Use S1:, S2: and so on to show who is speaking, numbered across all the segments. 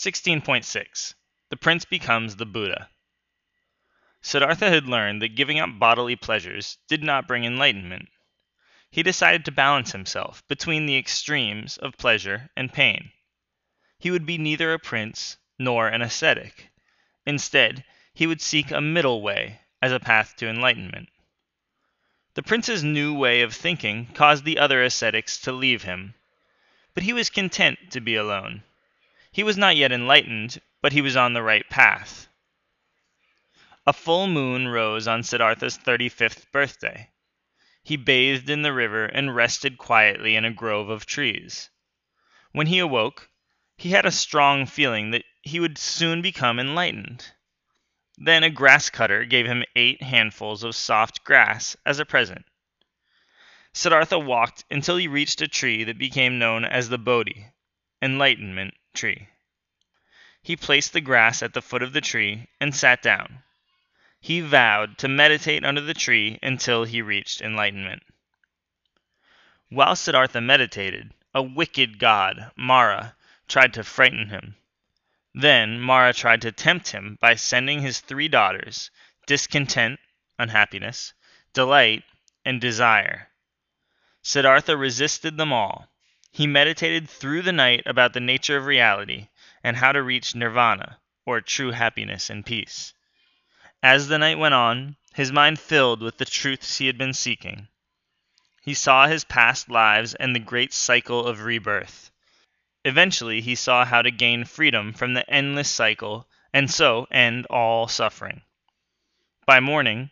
S1: 16.6 The Prince Becomes the Buddha. Siddhartha had learned that giving up bodily pleasures did not bring enlightenment. He decided to balance himself between the extremes of pleasure and pain. He would be neither a prince nor an ascetic. Instead, he would seek a middle way as a path to enlightenment. The prince's new way of thinking caused the other ascetics to leave him. But he was content to be alone. He was not yet enlightened, but he was on the right path. A full moon rose on Siddhartha's thirty fifth birthday. He bathed in the river and rested quietly in a grove of trees. When he awoke, he had a strong feeling that he would soon become enlightened. Then a grass cutter gave him eight handfuls of soft grass as a present. Siddhartha walked until he reached a tree that became known as the Bodhi, enlightenment tree. He placed the grass at the foot of the tree and sat down. He vowed to meditate under the tree until he reached enlightenment. While Siddhartha meditated, a wicked god, Mara, tried to frighten him. Then Mara tried to tempt him by sending his three daughters, Discontent, unhappiness, Delight, and Desire. Siddhartha resisted them all. He meditated through the night about the nature of reality and how to reach nirvana, or true happiness and peace. As the night went on, his mind filled with the truths he had been seeking. He saw his past lives and the great cycle of rebirth. Eventually, he saw how to gain freedom from the endless cycle and so end all suffering. By morning,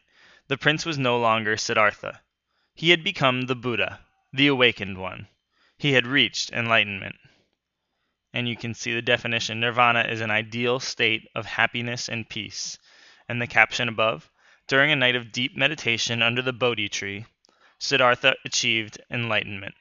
S1: the prince was no longer Siddhartha. He had become the Buddha, the awakened one he had reached enlightenment. And you can see the definition Nirvana is an ideal state of happiness and peace. And the caption above During a night of deep meditation under the Bodhi tree, Siddhartha achieved enlightenment.